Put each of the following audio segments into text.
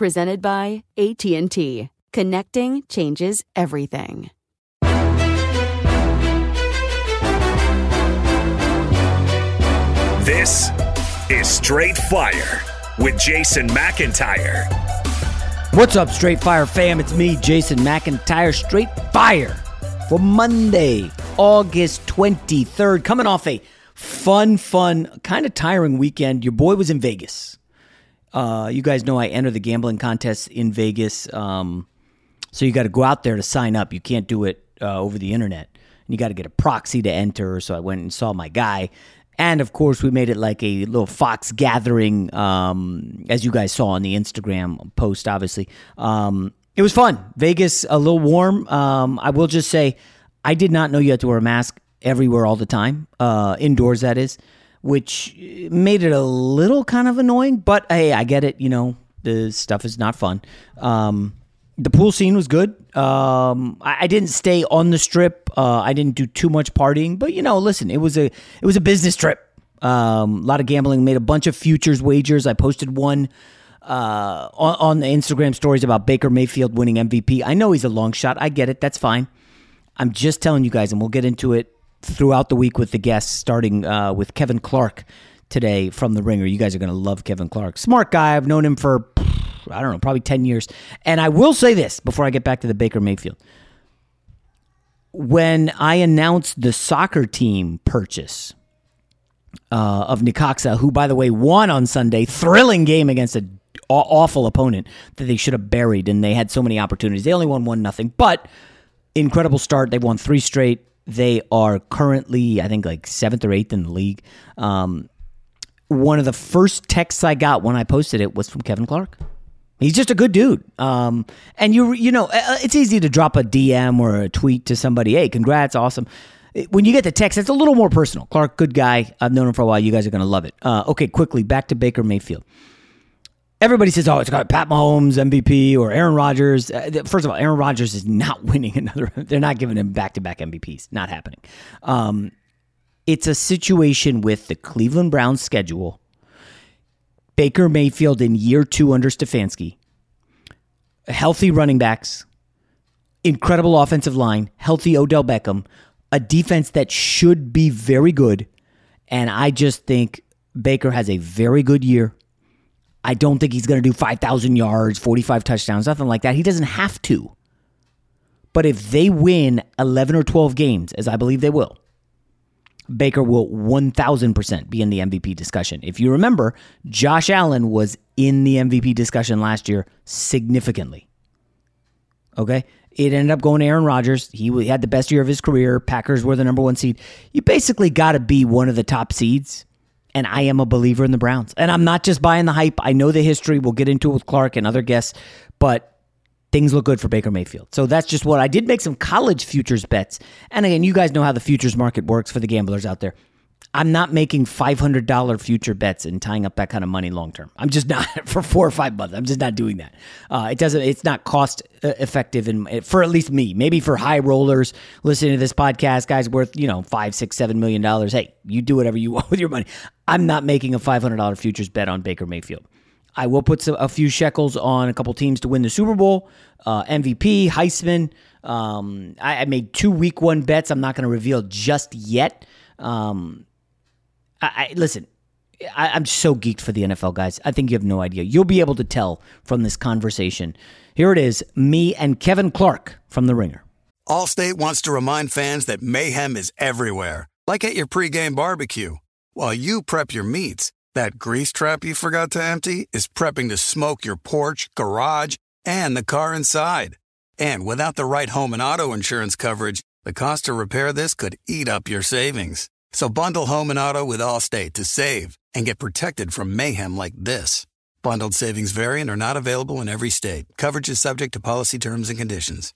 presented by AT&T. Connecting changes everything. This is Straight Fire with Jason McIntyre. What's up, Straight Fire fam? It's me, Jason McIntyre, Straight Fire for Monday, August 23rd. Coming off a fun, fun, kind of tiring weekend. Your boy was in Vegas. Uh, you guys know I enter the gambling contest in Vegas. Um, so you got to go out there to sign up. You can't do it uh, over the internet. And you got to get a proxy to enter. So I went and saw my guy. And of course, we made it like a little Fox gathering, um, as you guys saw on the Instagram post, obviously. Um, it was fun. Vegas, a little warm. Um, I will just say, I did not know you had to wear a mask everywhere all the time, uh, indoors, that is which made it a little kind of annoying. But hey, I get it. You know, the stuff is not fun. Um, the pool scene was good. Um, I, I, didn't stay on the strip. Uh, I didn't do too much partying, but you know, listen, it was a it was a business trip. Um, a lot of gambling. Made a bunch of futures wagers. I posted one uh, on, on the Instagram stories about Baker Mayfield winning MVP. I know he's a long shot. I get it. That's fine. I'm just telling you guys, and we'll get into it throughout the week with the guests, starting uh, with Kevin Clark today from The Ringer. You guys are going to love Kevin Clark. Smart guy. I've known him for, I don't know, probably 10 years. And I will say this before I get back to the Baker Mayfield. When I announced the soccer team purchase uh, of Necaxa, who, by the way, won on Sunday, thrilling game against an awful opponent that they should have buried, and they had so many opportunities. They only won one nothing, but incredible start. They won three straight. They are currently, I think, like seventh or eighth in the league. Um, one of the first texts I got when I posted it was from Kevin Clark. He's just a good dude. Um, and you, you know, uh, it's easy to drop a DM or a tweet to somebody. Hey, congrats, awesome. When you get the text, it's a little more personal. Clark, good guy. I've known him for a while. You guys are going to love it. Uh, okay, quickly back to Baker Mayfield everybody says, "Oh, it's got Pat Mahomes MVP or Aaron Rodgers." Uh, first of all, Aaron Rodgers is not winning another. They're not giving him back to back MVPs. Not happening. Um, it's a situation with the Cleveland Browns schedule. Baker Mayfield in year two under Stefanski healthy running backs, incredible offensive line, healthy Odell Beckham, a defense that should be very good. And I just think Baker has a very good year. I don't think he's going to do 5,000 yards, 45 touchdowns, nothing like that. He doesn't have to. But if they win 11 or 12 games, as I believe they will, Baker will 1000% be in the MVP discussion. If you remember, Josh Allen was in the MVP discussion last year significantly. Okay? It ended up going to Aaron Rodgers. He had the best year of his career. Packers were the number one seed. You basically got to be one of the top seeds. And I am a believer in the Browns. And I'm not just buying the hype. I know the history. We'll get into it with Clark and other guests. But things look good for Baker Mayfield. So that's just what I did make some college futures bets. And again, you guys know how the futures market works for the gamblers out there. I'm not making $500 future bets and tying up that kind of money long term. I'm just not for four or five months. I'm just not doing that. Uh, it doesn't. It's not cost uh, effective in for at least me. Maybe for high rollers listening to this podcast, guys worth you know five, six, seven million dollars. Hey, you do whatever you want with your money. I'm not making a $500 futures bet on Baker Mayfield. I will put some, a few shekels on a couple teams to win the Super Bowl, uh, MVP, Heisman. Um, I, I, made two week one bets. I'm not going to reveal just yet. Um, I, I listen. I, I'm so geeked for the NFL, guys. I think you have no idea. You'll be able to tell from this conversation. Here it is, me and Kevin Clark from The Ringer. Allstate wants to remind fans that mayhem is everywhere, like at your pregame barbecue. While you prep your meats that grease trap you forgot to empty is prepping to smoke your porch, garage, and the car inside. And without the right home and auto insurance coverage, the cost to repair this could eat up your savings. So bundle home and auto with Allstate to save and get protected from mayhem like this. Bundled savings variant are not available in every state. Coverage is subject to policy terms and conditions.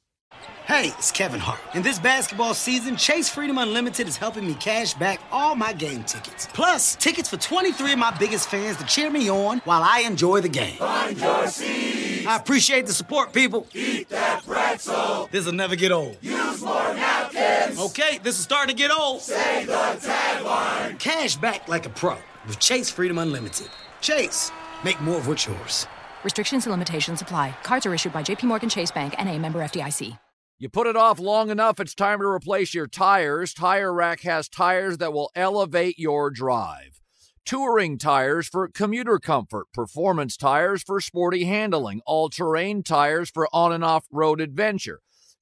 Hey, it's Kevin Hart. In this basketball season, Chase Freedom Unlimited is helping me cash back all my game tickets. Plus, tickets for 23 of my biggest fans to cheer me on while I enjoy the game. Find your seats. I appreciate the support, people. Eat that pretzel. This'll never get old. Use more napkins. Okay, this is starting to get old. Say the tagline. Cash back like a pro with Chase Freedom Unlimited. Chase, make more of what's yours. Restrictions and limitations apply. Cards are issued by JPMorgan Chase Bank and a member FDIC. You put it off long enough, it's time to replace your tires. Tire Rack has tires that will elevate your drive. Touring tires for commuter comfort, performance tires for sporty handling, all terrain tires for on and off road adventure.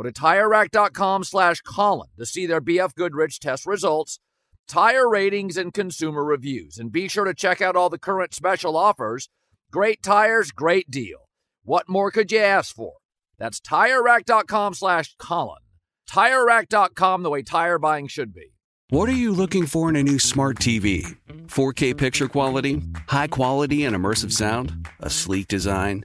Go to TireRack.com slash Colin to see their BF Goodrich test results, tire ratings, and consumer reviews. And be sure to check out all the current special offers. Great tires, great deal. What more could you ask for? That's TireRack.com slash Colin. TireRack.com, the way tire buying should be. What are you looking for in a new smart TV? 4K picture quality? High quality and immersive sound? A sleek design?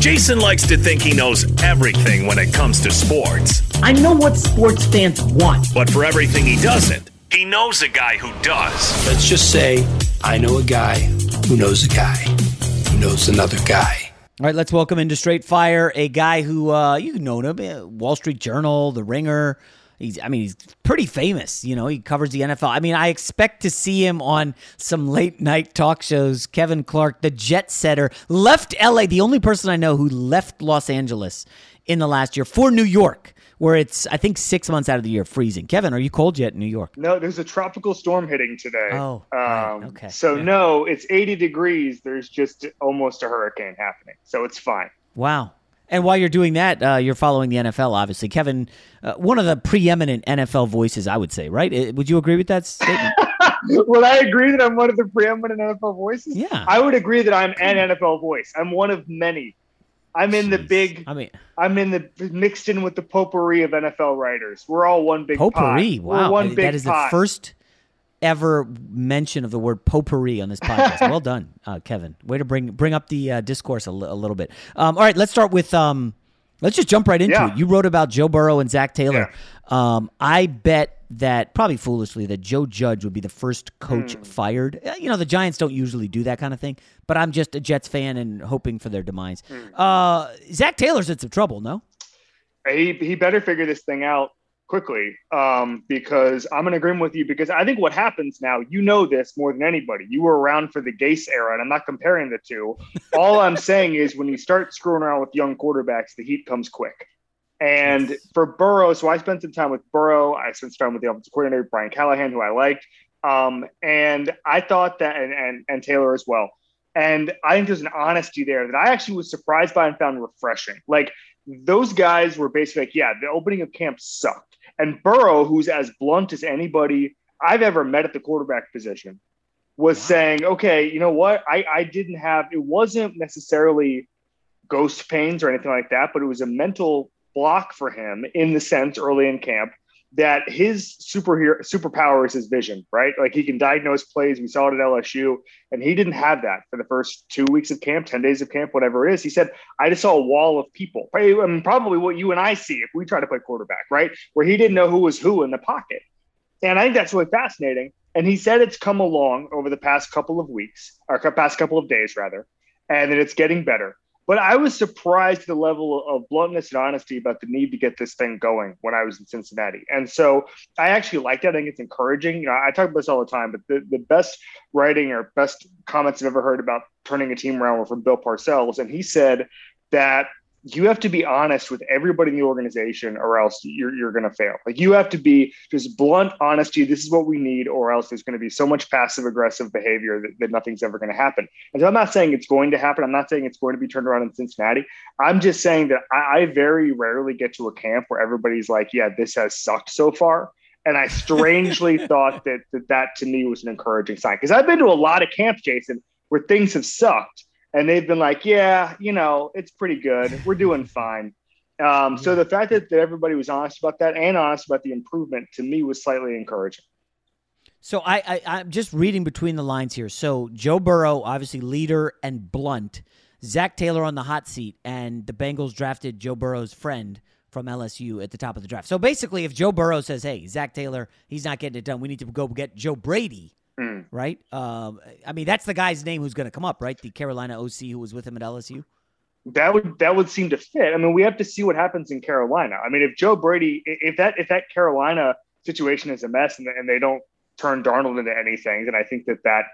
Jason likes to think he knows everything when it comes to sports. I know what sports fans want. But for everything he doesn't, he knows a guy who does. Let's just say I know a guy who knows a guy who knows another guy. All right, let's welcome into Straight Fire a guy who uh, you know him, uh, Wall Street Journal, The Ringer. He's, I mean, he's pretty famous. You know, he covers the NFL. I mean, I expect to see him on some late night talk shows. Kevin Clark, the jet setter, left LA. The only person I know who left Los Angeles in the last year for New York, where it's I think six months out of the year freezing. Kevin, are you cold yet in New York? No, there's a tropical storm hitting today. Oh, um, right. okay. So Yeah. no, it's 80 degrees. There's just almost a hurricane happening, so it's fine. Wow. And while you're doing that, uh, you're following the NFL, obviously. Kevin, uh, one of the preeminent NFL voices, I would say, right? Uh, Would you agree with that statement? Would I agree that I'm one of the preeminent NFL voices? Yeah. I would agree that I'm an NFL voice. I'm one of many. I'm in the big. I mean, I'm in the mixed in with the potpourri of NFL writers. We're all one big potpourri. pot. Wow. We're one that big is pot. the first ever mention of the word potpourri on this podcast. well done, uh, Kevin. Way to bring bring up the uh, discourse a, little bit. Um, all right, let's start with. Um, let's just jump right into Yeah. it. You wrote about Joe Burrow and Zach Taylor. Um, I bet that probably foolishly that Joe Judge would be the first coach Hmm. fired. Uh, You know, the Giants don't usually do that kind of thing, but I'm just a Jets fan and hoping for their demise. Hmm. Uh, Zach Taylor's in some trouble, no? he he better figure this thing out quickly um, because I'm in agreement with you because I think what happens now, you know this more than anybody. You were around for the Gase era, and I'm not comparing the two. All I'm saying is when you start screwing around with young quarterbacks, the heat comes quick. And for Burrow, so I spent some time with Burrow. I spent some time with the offensive coordinator Brian Callahan, who I liked, um, and I thought that, and, and and Taylor as well. And I think there's an honesty there that I actually was surprised by and found refreshing. Like those guys were basically like, yeah, the opening of camp sucked. And Burrow, who's as blunt as anybody I've ever met at the quarterback position, was saying, okay, you know what? I, I didn't have, it wasn't necessarily ghost pains or anything like that, but it was a mental block for him in the sense early in camp that his superhero superpower is his vision, right? Like he can diagnose plays. We saw it at LSU, and he didn't have that for the first two weeks of camp, 10 days of camp, whatever it is. He said, I just saw a wall of people. I mean, probably what you and I see if we try to play quarterback, right? Where he didn't know who was who in the pocket. And I think that's really fascinating. And he said it's come along over the past couple of weeks, or past couple of days, rather, and that it's getting better. But I was surprised at the level of bluntness and honesty about the need to get this thing going when I was in Cincinnati. And so I actually like that. I think it's encouraging. You know, I talk about this all the time, but the, the best writing or best comments I've ever heard about turning a team around were from Bill Parcells. And he said that you have to be honest with everybody in the organization or else you're, you're going to fail. Like you have to be just blunt honesty. This is what we need, or else there's going to be so much passive aggressive behavior that, that nothing's ever going to happen. And so I'm not saying it's going to happen. I'm not saying it's going to be turned around in Cincinnati. I'm just saying that I, I very rarely get to a camp where everybody's like, yeah, this has sucked so far. And I strangely thought that, that that to me was an encouraging sign because I've been to a lot of camps, Jason, where things have sucked and they've been like, yeah, you know, it's pretty good. We're doing fine. Um, so the fact that, that everybody was honest about that and honest about the improvement to me was slightly encouraging. So I, I I'm just reading between the lines here. So Joe Burrow, obviously leader and blunt. Zach Taylor on the hot seat, and the Bengals drafted Joe Burrow's friend from LSU at the top of the draft. So basically, if Joe Burrow says, "Hey, Zach Taylor, he's not getting it done. We need to go get Joe Brady," Mm. right? Um, I mean, that's the guy's name who's going to come up, right? The Carolina OC who was with him at LSU. That would that would seem to fit. I mean, we have to see what happens in Carolina. I mean, if Joe Brady, if that if that Carolina situation is a mess and, and they don't turn Darnold into anything, then I think that that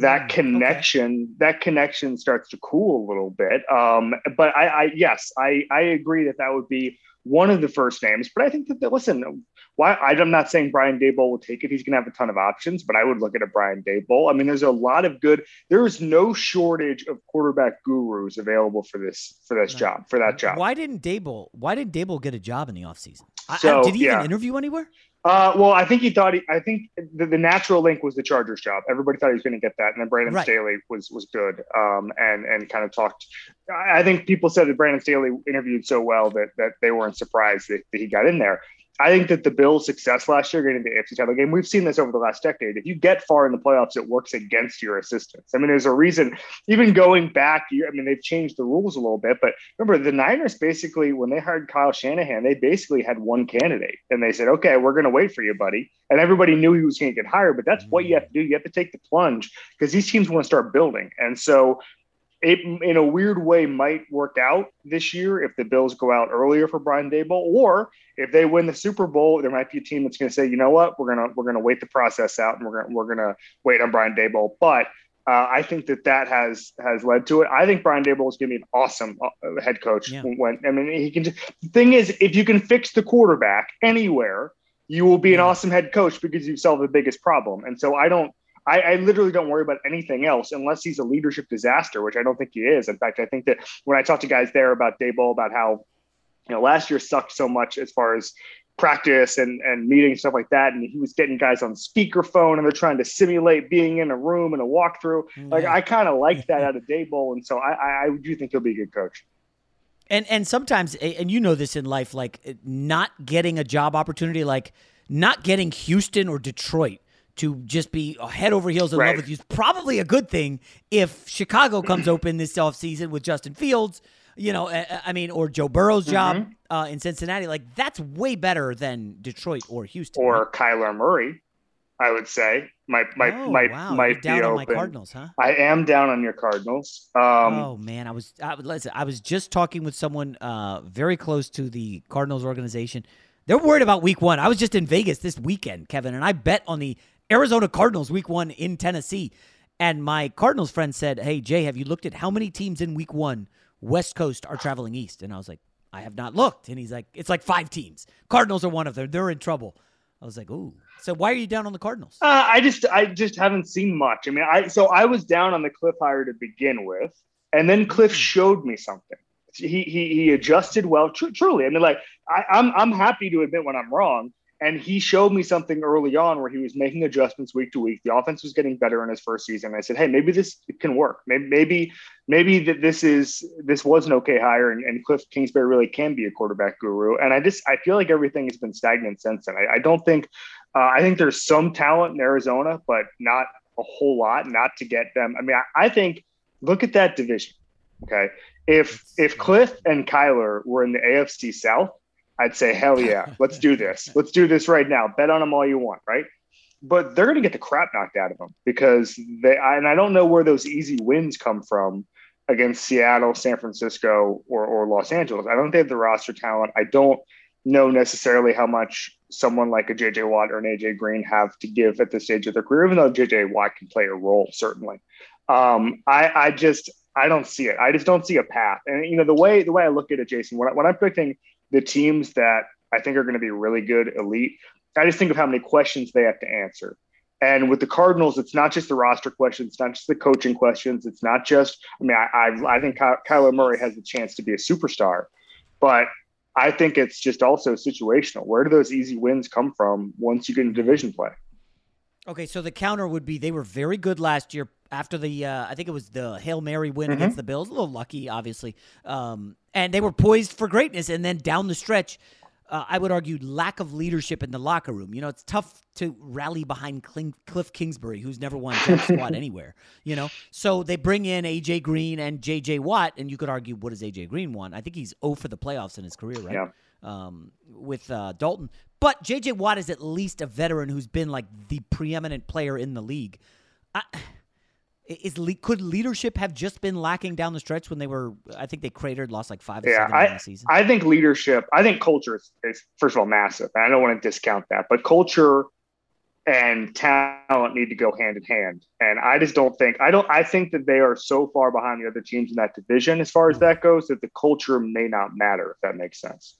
that connection that connection starts to cool a little bit. Um, but I, I yes, I I agree that that would be one of the first names. But I think that, that listen, why I'm not saying Brian Daboll will take it. He's going to have a ton of options, but I would look at a Brian Daboll. I mean, there's a lot of good. There is no shortage of quarterback gurus available for this for this job for that job. Why didn't Daboll? Why did Daboll get a job in the offseason? So, I, did he yeah. even interview anywhere? Uh, well, I think he thought he, I think the, the natural link was the Chargers job. Everybody thought he was going to get that, and then Brandon Right. Staley was was good, um, and and kind of talked. I think people said that Brandon Staley interviewed so well that that they weren't surprised that, that he got in there. I think that the Bills' success last year getting the AFC title game, we've seen this over the last decade. If you get far in the playoffs, it works against your assistants. I mean, there's a reason, even going back, I mean, they've changed the rules a little bit, but remember, the Niners basically, when they hired Kyle Shanahan, they basically had one candidate and they said, okay, we're going to wait for you, buddy. And everybody knew he was going to get hired, but that's what you mm-hmm. have to do. You have to take the plunge because these teams want to start building. And so, it in a weird way might work out this year if the Bills go out earlier for Brian Daboll, or if they win the Super Bowl, there might be a team that's going to say, you know what, we're gonna we're gonna wait the process out and we're gonna we're gonna wait on Brian Daboll. But uh, I think that that has has led to it. I think Brian Daboll is going to be an awesome uh, head coach. Yeah. When I mean, he can. Just, the thing is, if you can fix the quarterback anywhere, you will be an awesome head coach because you solve the biggest problem. And so I don't. I, I, literally don't worry about anything else unless he's a leadership disaster, which I don't think he is. In fact, I think that when I talked to guys there about Daboll about how you know last year sucked so much as far as practice and and meetings stuff like that and he was getting guys on speakerphone and they're trying to simulate being in a room and a walkthrough mm-hmm. like i kind of like that out of Daboll and so I, I do think he'll be a good coach and and sometimes and you know this in life like not getting a job opportunity like not getting houston or detroit to just be head over heels in right. love with you is probably a good thing if chicago comes open this offseason with justin fields you know, I mean, or Joe Burrow's job mm-hmm. uh, in Cincinnati. Like that's way better than Detroit or Houston. Or right? Kyler Murray, I would say. Might might oh, might wow. might down be on open. my Cardinals, huh? I am down on your Cardinals. Um, oh man, I was I, listen. I was just talking with someone uh, very close to the Cardinals organization. They're worried about Week One. I was just in Vegas this weekend, Kevin, and I bet on the Arizona Cardinals Week One in Tennessee. And my Cardinals friend said, "Hey Jay, have you looked at how many teams in Week One West Coast are traveling east. And I was like, I have not looked. And he's like, it's like five teams. Cardinals are one of them. They're in trouble. I was like, ooh. So why are you down on the Cardinals? Uh, I just I just haven't seen much. I mean, I so I was down on the Cliff hire to begin with, and then Cliff mm. showed me something. He he he adjusted well. Tr- truly, I mean, like I, I'm I'm happy to admit when I'm wrong. And he showed me something early on where he was making adjustments week to week. The offense was getting better in his first season. I said, "Hey, maybe this can work. Maybe, maybe, maybe that this is this was an okay hire, and, and, Cliff Kingsbury really can be a quarterback guru." And I just I feel like everything has been stagnant since then. I, I don't think uh, I think there's some talent in Arizona, but not a whole lot. Not to get them. I mean, I, I think look at that division. Okay, if if Cliff and Kyler were in the AFC South I'd say, hell yeah, let's do this. Let's do this right now. Bet on them all you want, right? But they're going to get the crap knocked out of them because they, and I don't know where those easy wins come from against Seattle, San Francisco, or, or Los Angeles. I don't think they have the roster talent. I don't know necessarily how much someone like a JJ Watt or an AJ Green have to give at this stage of their career, even though JJ Watt can play a role, certainly. Um, I, I just, I don't see it. I just don't see a path. And you know, the way the way I look at it, Jason, when, I, when I'm picking the teams that I think are going to be really good, elite. I just think of how many questions they have to answer. And with the Cardinals, it's not just the roster questions, it's not just the coaching questions. It's not just, I mean, I, I, I think Kyler Murray has a chance to be a superstar, but I think it's just also situational. Where do those easy wins come from once you get into division play? Okay, so the counter would be they were very good last year after the uh, I think it was the Hail Mary win mm-hmm. against the Bills. A little lucky, obviously, um, and they were poised for greatness. And then down the stretch, uh, I would argue lack of leadership in the locker room. You know, it's tough to rally behind Cliff Kingsbury, who's never won a squad anywhere. You know, so they bring in AJ Green and JJ Watt, and you could argue what does AJ Green want? I think he's 0 for the playoffs in his career, right? Yeah. Um, with uh, Dalton, but JJ Watt is at least a veteran who's been like the preeminent player in the league. I, is could leadership have just been lacking down the stretch when they were? I think they cratered, lost like five. Yeah, I, season. I think leadership. I think culture is, is first of all massive. I don't want to discount that, but culture and talent need to go hand in hand. And I just don't think I don't. I think that they are so far behind the other teams in that division as far as hmm. that goes that the culture may not matter. If that makes sense.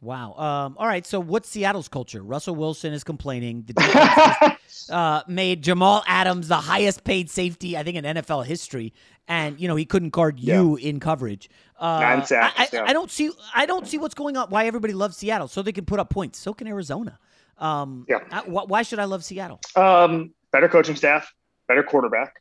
Wow. Um, all right. So, what's Seattle's culture? Russell Wilson is complaining. The uh, made Jamal Adams the highest paid safety, I think, in NFL history, and you know he couldn't guard you yeah. in coverage. Uh, sacks, I, yeah. I, don't see. I don't see what's going on. Why everybody loves Seattle? So they can put up points. So can Arizona. Um, yeah. I, wh- why should I love Seattle? Um, better coaching staff, better quarterback.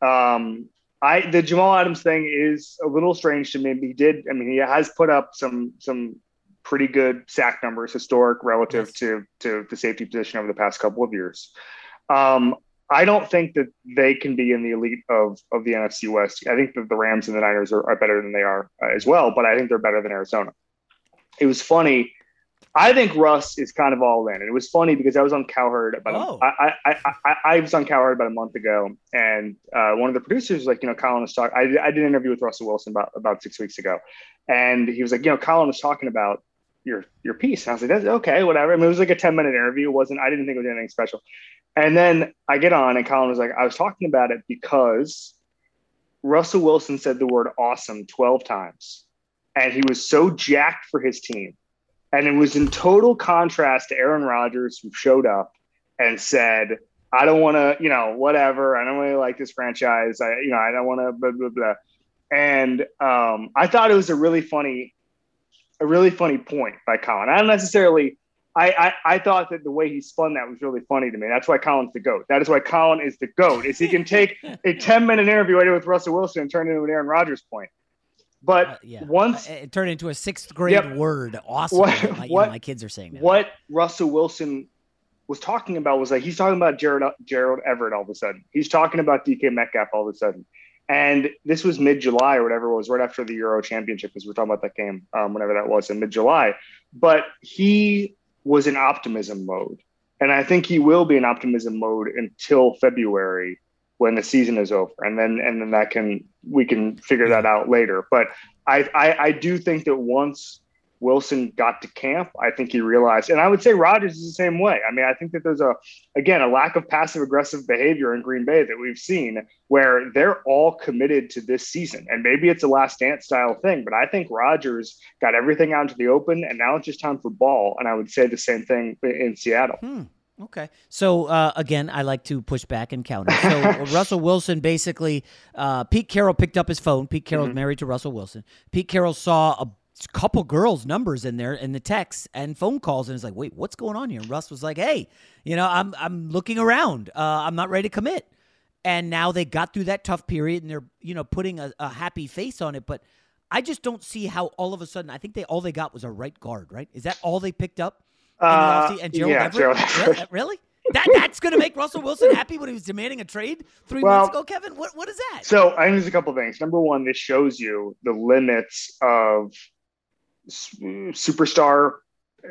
Um, I the Jamal Adams thing is a little strange to me. He did. I mean, he has put up some some pretty good sack numbers, historic relative yes. to to the safety position over the past couple of years. Um, I don't think that they can be in the elite of of the NFC West. I think that the Rams and the Niners are, are better than they are uh, as well, but I think they're better than Arizona. It was funny. I think Russ is kind of all in. And it was funny because I was on Cowherd about. Oh. I, I, I, I was on Cowherd about a month ago, and uh, one of the producers was like, you know, Colin was talking. I, I did an interview with Russell Wilson about about six weeks ago, and he was like, you know, Colin was talking about your your piece. I was like, that's okay, whatever. I mean, it was like a 10 minute interview. It wasn't, I didn't think it was anything special. And then I get on and Colin was like, I was talking about it because Russell Wilson said the word awesome 12 times. And he was so jacked for his team. And it was in total contrast to Aaron Rodgers, who showed up and said, I don't want to, you know, whatever. I don't really like this franchise. I, you know, I don't want to, blah, blah, blah. And um, I thought it was a really funny a really funny point by Colin. I don't necessarily. I, I, I thought that the way he spun that was really funny to me. That's why Colin's the goat. That is why Colin is the goat. Is he can take a ten minute interview I did with Russell Wilson and turn it into an Aaron Rodgers point. But uh, yeah. once uh, it turned into a sixth grade yep. word, awesome. What, my, what, know, my kids are saying that. What Russell Wilson was talking about was like he's talking about Gerald Gerald Everett all of a sudden. He's talking about DK Metcalf all of a sudden. And this was mid July or whatever it was, right after the Euro Championship, because we're talking about that game, um, whenever that was in mid July. But he was in optimism mode. And I think he will be in optimism mode until February when the season is over. And then and then that can we can figure that out later. But I, I, I do think that once Wilson got to camp, I think he realized, and I would say Rodgers is the same way. I mean, I think that there's a, again, a lack of passive aggressive behavior in Green Bay that we've seen where they're all committed to this season. And maybe it's a last dance style thing, but I think Rodgers got everything out into the open and now it's just time for ball. And I would say the same thing in Seattle. Hmm. Okay. So uh, again, I like to push back and counter. So Russell Wilson basically, uh, Pete Carroll picked up his phone. Pete Carroll's mm-hmm. married to Russell Wilson. Pete Carroll saw a couple girls' numbers in there in the texts and phone calls, and it's like, wait, what's going on here? And Russ was like, hey, you know, I'm I'm looking around. Uh, I'm not ready to commit. And now they got through that tough period, and they're you know putting a, a happy face on it. But I just don't see how all of a sudden. I think they all they got was a right guard. Right? Is that all they picked up? Uh, and Gerald yeah, Everett? Gerald. really? That that's going to make Russell Wilson happy when he was demanding a trade three well, months ago, Kevin. What what is that? So I think there's a couple things. Number one, this shows you the limits of superstar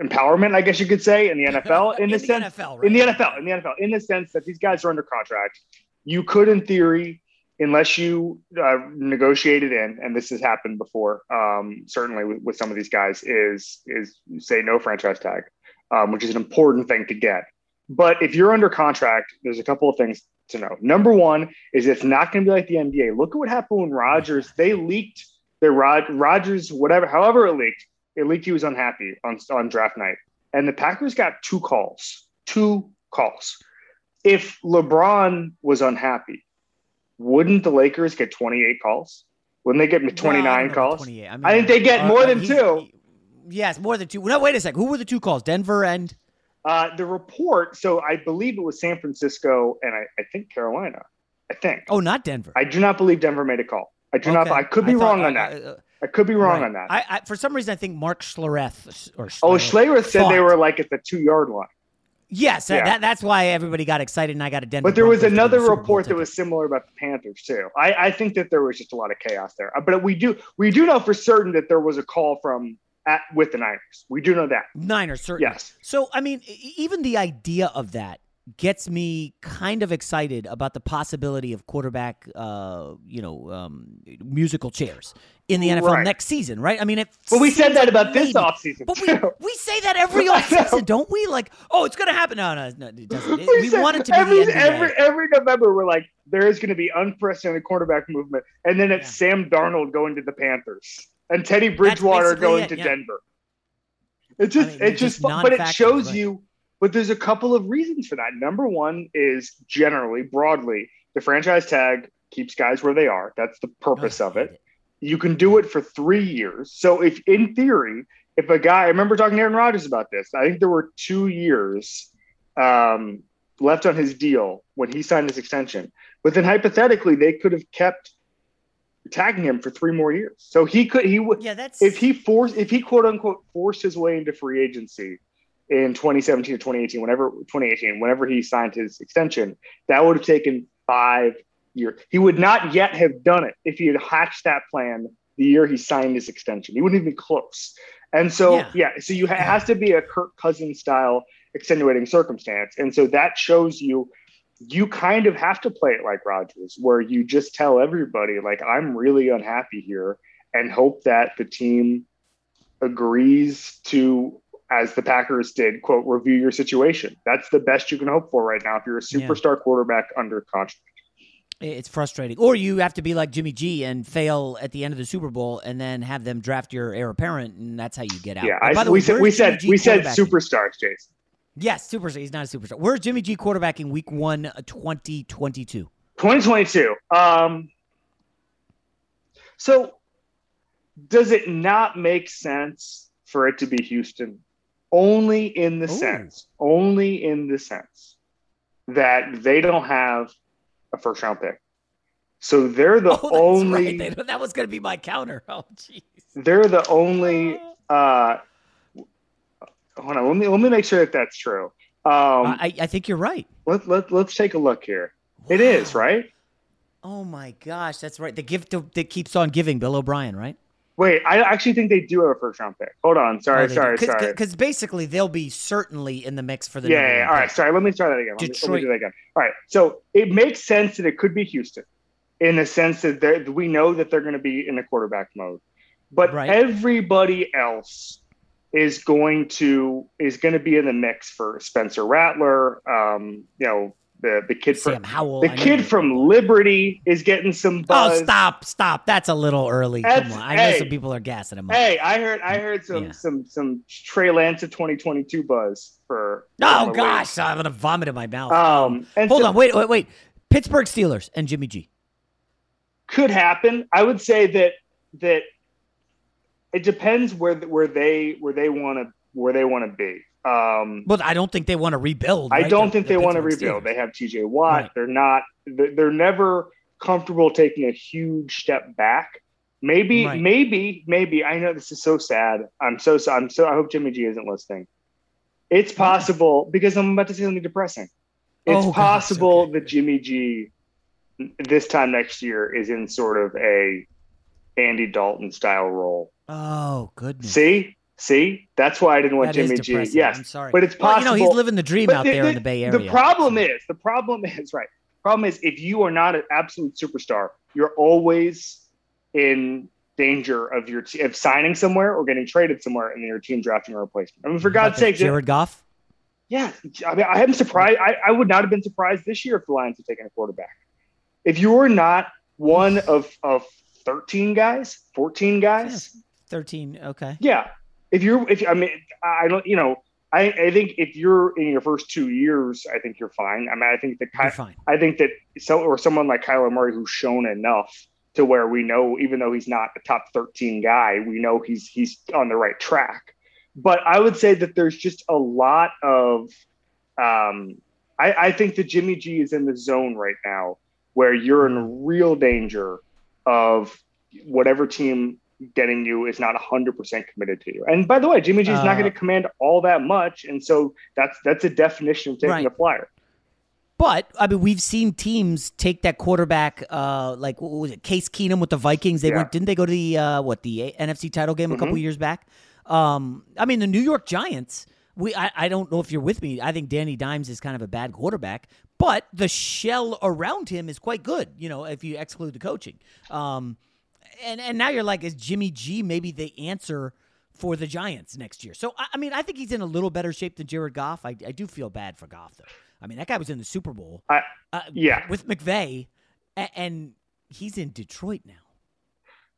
empowerment, I guess you could say, in the NFL. In, in the, the sense, NFL, right? in the NFL, in the NFL, in the sense that these guys are under contract. You could, in theory, unless you uh, negotiated in, and this has happened before, um, certainly with, with, some of these guys, is is say no franchise tag, um, which is an important thing to get. But if you're under contract, there's a couple of things to know. Number one is it's not going to be like the NBA. Look at what happened when Rodgers they leaked that Rod, Rodgers, whatever, however it leaked, it leaked he was unhappy on, on draft night. And the Packers got two calls, two calls. If LeBron was unhappy, wouldn't the Lakers get 28 calls? Wouldn't they get 29 no, calls? 28. I, mean, I think they get uh, more than two. yes, more than two. No, wait a sec. Who were the two calls? Denver and? Uh, the report, so I believe it was San Francisco and I, I think Carolina. I think. Oh, not Denver. I do not believe Denver made a call. I do okay. not. I could be I wrong thought, on that. Uh, I could be wrong right. on that. I, I, for some reason I think Mark Schlereth or Schlereth oh Schlereth said they were like at the two yard line. Yes, yeah. that, that's why everybody got excited, and I got a Denver. But there was another report that was similar about the Panthers too. I, I think that there was just a lot of chaos there. Uh, but we do we do know for certain that there was a call from at with the Niners. We do know that Niners, certainly. Yes. So I mean, even the idea of that gets me kind of excited about the possibility of quarterback, uh, you know, um, musical chairs in the NFL right. next season, right? I mean, it. But we said that about maybe, this offseason. But we, we say that every offseason, don't we? Like, oh, it's going to happen. No, no, no, it doesn't. It, we, we want it to be every, the every every November. We're like, there is going to be unprecedented quarterback movement, and then it's yeah. Sam Darnold going to the Panthers and Teddy Bridgewater going it, to yeah. Denver. It just, I mean, it just, just but it shows right. you but there's a couple of reasons for that. Number one is generally, broadly, the franchise tag keeps guys where they are. That's the purpose of it. You can do it for three years. So, if in theory, if a guy, I remember talking to Aaron Rodgers about this, I think there were two years um, left on his deal when he signed his extension. But then hypothetically, they could have kept tagging him for three more years. So he could, he would, yeah, that's if he forced, if he quote unquote forced his way into free agency in 2017 or 2018, whenever 2018, whenever he signed his extension, that would have taken five years. He would not yet have done it if he had hatched that plan the year he signed his extension. He wouldn't even be close. And so, yeah, yeah so you ha- it has to be a Kirk Cousins style extenuating circumstance. And so that shows you you kind of have to play it like Rodgers, where you just tell everybody, like, I'm really unhappy here, and hope that the team agrees to, as the Packers did, quote, review your situation. That's the best you can hope for right now if you're a superstar yeah. quarterback under contract. It's frustrating. Or you have to be like Jimmy G and fail at the end of the Super Bowl and then have them draft your heir apparent, and that's how you get out. Yeah, I, by the we way, said we said we said superstars, Jason. Yes, superstar. He's not a superstar. Where's Jimmy G quarterbacking week one, 2022? 2022. Um, so does it not make sense for it to be Houston? Only in the Ooh. sense, only in the sense that they don't have a first round pick. So they're the oh, only. Right. that was going to be my counter. Oh, jeez. They're the only. Uh, hold on. Let me let me make sure that that's true. Um, I I think you're right. Let let let's take a look here. Wow. It is right. Oh my gosh, that's right. The gift that keeps on giving, Bill O'Brien, right? Wait, I actually think they do have a first round pick. Hold on. Sorry, no, sorry, Cause, sorry. Because basically they'll be certainly in the mix for the. Yeah, yeah, yeah. all right. Sorry, let me try that again. Let Detroit. Me, let me do that again. All right. So it makes sense that it could be Houston in the sense that we know that they're going to be in the quarterback mode. But right. everybody else is going to is going to be in the mix for Spencer Rattler, um, you know, the the kid Sam from Howell, the kid from Liberty is getting some oh, buzz. Oh, stop, stop! That's a little early. That's, Come on, I hey, know some people are gassing him up. Hey, I heard I heard some yeah. some some Trey Lance of 2022 buzz for. Oh gosh, I'm gonna vomit in my mouth. Um, hold so, on, wait, wait, wait. Pittsburgh Steelers and Jimmy G. Could happen. I would say that that it depends where where they where they want to where they want to be. Um, but I don't think they want to rebuild. I don't think the they want to rebuild. Steelers. They have T.J. Watt. Right. They're not. They're never comfortable taking a huge step back. Maybe, right. maybe, maybe. I know this is so sad. I'm so. I'm so. I hope Jimmy G isn't listening. It's possible because I'm about to say something depressing. It's oh, possible okay. that Jimmy G this time next year is in sort of a Andy Dalton style role. Oh goodness! See, See, that's why I didn't want that Jimmy G. Yes, I'm sorry, but it's possible. Well, you know, he's living the dream out the, there the, in the Bay Area. The problem is, the problem is, right? Problem is, if you are not an absolute superstar, you're always in danger of your t- of signing somewhere or getting traded somewhere, and then your team drafting a replacement. I mean, for God's sake, Jared Goff. Yeah, I mean, I am surprised. I, I would not have been surprised this year if the Lions had taken a quarterback. If you were not one of of thirteen guys, fourteen guys, yes. thirteen. Okay. Yeah, if you're if I mean I don't you know I, I think if you're in your first two years, I think you're fine. I mean, I think that Ky- I think that so or someone like Kyler Murray who's shown enough to where we know, even though he's not a top 13 guy, we know he's he's on the right track. But I would say that there's just a lot of um, I, I think that Jimmy G is in the zone right now where you're in real danger of whatever team getting you is not 100% committed to you. And by the way, Jimmy G is uh, not going to command all that much. And so that's that's a definition of taking right. a flyer. But I mean, we've seen teams take that quarterback, uh, like what was it, Case Keenum with the Vikings? They yeah. went, didn't they go to the uh, what the NFC title game a mm-hmm. couple years back? Um, I mean, the New York Giants. We, I, I don't know if you're with me. I think Danny Dimes is kind of a bad quarterback, but the shell around him is quite good. You know, if you exclude the coaching. Um, and and now you're like, is Jimmy G maybe the answer for the Giants next year? So I mean, I think he's in a little better shape than Jared Goff. I, I do feel bad for Goff though. I mean, that guy was in the Super Bowl. I, uh, yeah, with McVay, and, and he's in Detroit now.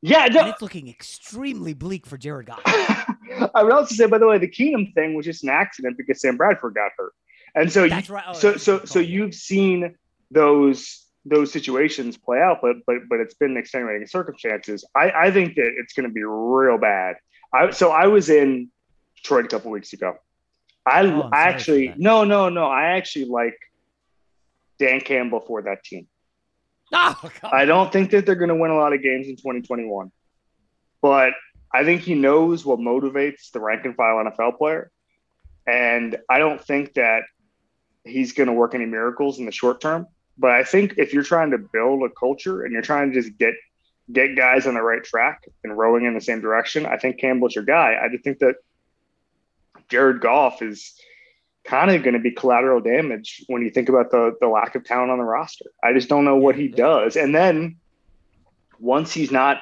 Yeah, no. and it's looking extremely bleak for Jared Goff. I would also say, by the way, the Keenum thing was just an accident because Sam Bradford got hurt, and so you, right. oh, so so so you've seen those those situations play out, but but but it's been extenuating circumstances. I, I think that it's going to be real bad. I so I was in Detroit a couple weeks ago. I oh, I actually no no no I actually like Dan Campbell for that team. Oh, I don't think that they're going to win a lot of games in 2021, but I think he knows what motivates the rank and file NFL player, and I don't think that he's going to work any miracles in the short term. But I think if you're trying to build a culture and you're trying to just get get guys on the right track and rowing in the same direction, I think Campbell's your guy. I just think that Jared Goff is kind of going to be collateral damage when you think about the the lack of talent on the roster. I just don't know what he does. And then once he's not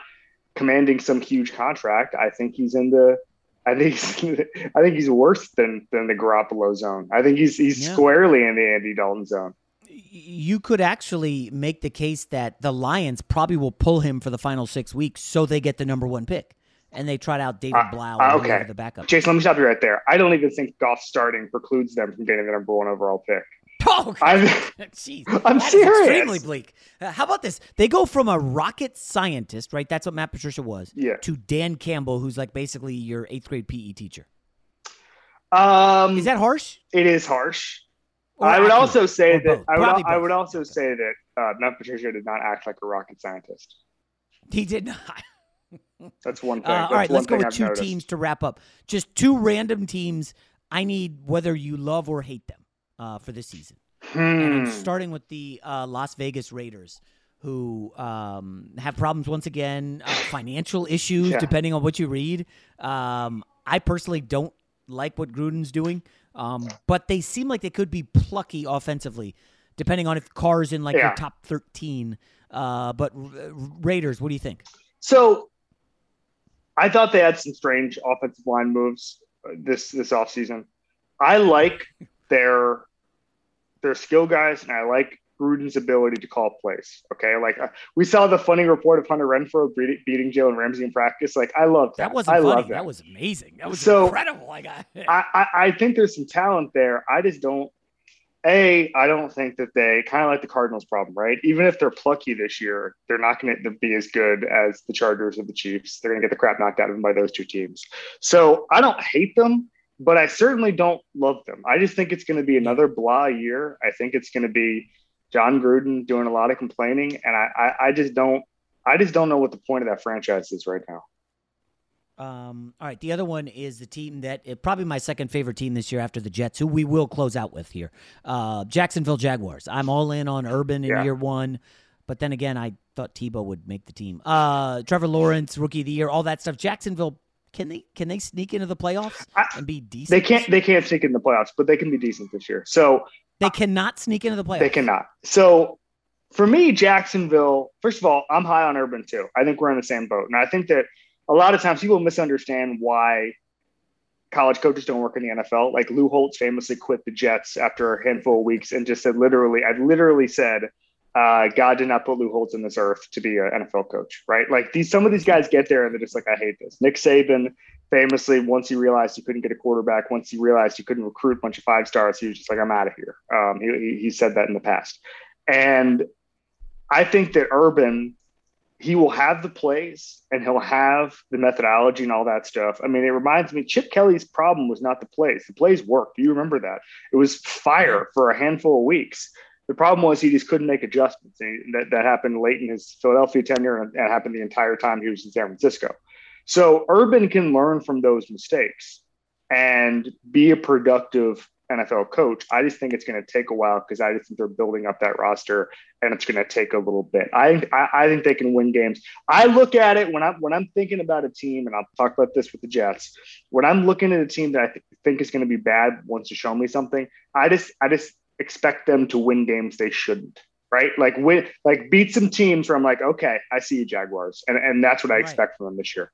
commanding some huge contract, I think he's in the I think he's, I think he's worse than than the Garoppolo zone. I think he's he's yeah. squarely in the Andy Dalton zone. You could actually make the case that the Lions probably will pull him for the final six weeks, so they get the number one pick, and they trot out David uh, Blough uh, okay. the backup. Jason, let me stop you right there. I don't even think Goff starting precludes them from getting the number one overall pick. Oh, I'm, Jeez, I'm serious. extremely bleak. Uh, how about this? They go from a rocket scientist, right? That's what Matt Patricia was. Yeah. To Dan Campbell, who's like basically your eighth grade PE teacher. Um, is that harsh? It is harsh. I would also say that I would, I would also say that uh, Matt Patricia did not act like a rocket scientist. He did not. That's one thing. Uh, all right, let's go with I've two noticed. teams to wrap up. Just two random teams. I need whether you love or hate them uh, for this season. Hmm. And I'm starting with the uh, Las Vegas Raiders, who um, have problems once again, uh, financial issues, Yeah. depending on what you read. Um, I personally don't like what Gruden's doing, um, but they seem like they could be plucky offensively, depending on if Carr's in like Yeah. your top 13. Uh, but R- Raiders, what do you think? So I thought they had some strange offensive line moves uh, this this offseason. I like their their skill guys, and I like Gruden's ability to call plays. Okay, like uh, we saw the funny report of Hunter Renfrow beating, beating Jalen Ramsey in practice. Like I love that. That wasn't I funny. love that. That was amazing. That was So, incredible. Like, I, I, I, I think there's some talent there. I just don't. A, I don't think that they kind of like the Cardinals' problem, right? Even if they're plucky this year, they're not going to be as good as the Chargers or the Chiefs. They're going to get the crap knocked out of them by those two teams. So I don't hate them, but I certainly don't love them. I just think it's going to be another blah year. I think it's going to be Jon Gruden doing a lot of complaining, and I, I, I just don't, I just don't know what the point of that franchise is right now. Um, all right. The other one is the team that uh, probably my second favorite team this year after the Jets, who we will close out with here. Uh, Jacksonville Jaguars. I'm all in on Urban in Yeah. year one, but then again, I thought Tebow would make the team. Uh, Trevor Lawrence, rookie of the year, all that stuff. Jacksonville. Can they can they sneak into the playoffs and be decent? They can't, they can't sneak in the playoffs, but they can be decent this year. So They cannot sneak into the playoffs. They cannot. So for me, Jacksonville, first of all, I'm high on Urban too. I think we're in the same boat. And I think that a lot of times people misunderstand why college coaches don't work in the NFL. Like Lou Holtz famously quit the Jets after a handful of weeks and just said, literally, I literally said, uh, God did not put Lou Holtz in this earth to be an NFL coach, right? Like these, some of these guys get there and they're just like, I hate this. Nick Saban famously, once he realized he couldn't get a quarterback, once he realized he couldn't recruit a bunch of five stars, he was just like, I'm out of here. Um, he, he- said that in the past. And I think that Urban, he will have the plays and he'll have the methodology and all that stuff. I mean, it reminds me, Chip Kelly's problem was not the plays. The plays worked. Do you remember that? It was fire for a handful of weeks. The problem was he just couldn't make adjustments. And that, that happened late in his Philadelphia tenure and that happened the entire time he was in San Francisco. So Urban can learn from those mistakes and be a productive NFL coach. I just think it's going to take a while because I just think they're building up that roster and it's going to take a little bit. I, I I think they can win games. I look at it when I'm when I'm thinking about a team, and I'll talk about this with the Jets. When I'm looking at a team that I th- think is going to be bad, wants to show me something. I just I just expect them to win games they shouldn't. Right, like win, like beat some teams where I'm like, okay, I see you, Jaguars, and and that's what I expect from them this year.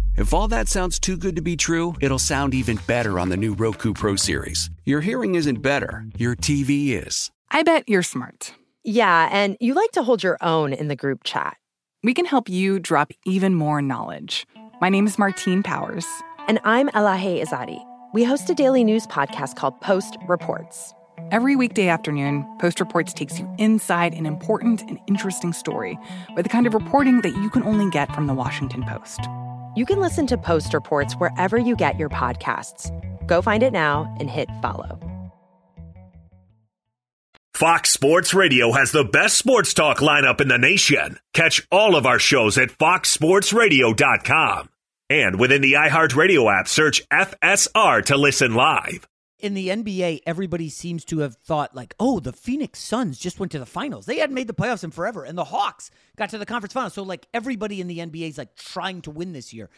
If all that sounds too good to be true, it'll sound even better on the new Roku Pro Series. Your hearing isn't better, your TV is. I bet you're smart. Yeah, and you like to hold your own in the group chat. We can help you drop even more knowledge. My name is Martine Powers. And I'm Elahe Izadi. We host a daily news podcast called Post Reports. Every weekday afternoon, Post Reports takes you inside an important and interesting story with the kind of reporting that you can only get from the Washington Post. You can listen to Post Reports wherever you get your podcasts. Go find it now and hit follow. Fox Sports Radio has the best sports talk lineup in the nation. Catch all of our shows at foxsportsradio.com. And within the iHeartRadio app, search FSR to listen live. In the NBA, everybody seems to have thought, like, oh, the Phoenix Suns just went to the finals. They hadn't made the playoffs in forever. And the Hawks got to the conference finals. So, like, everybody in the NBA is, like, trying to win this year.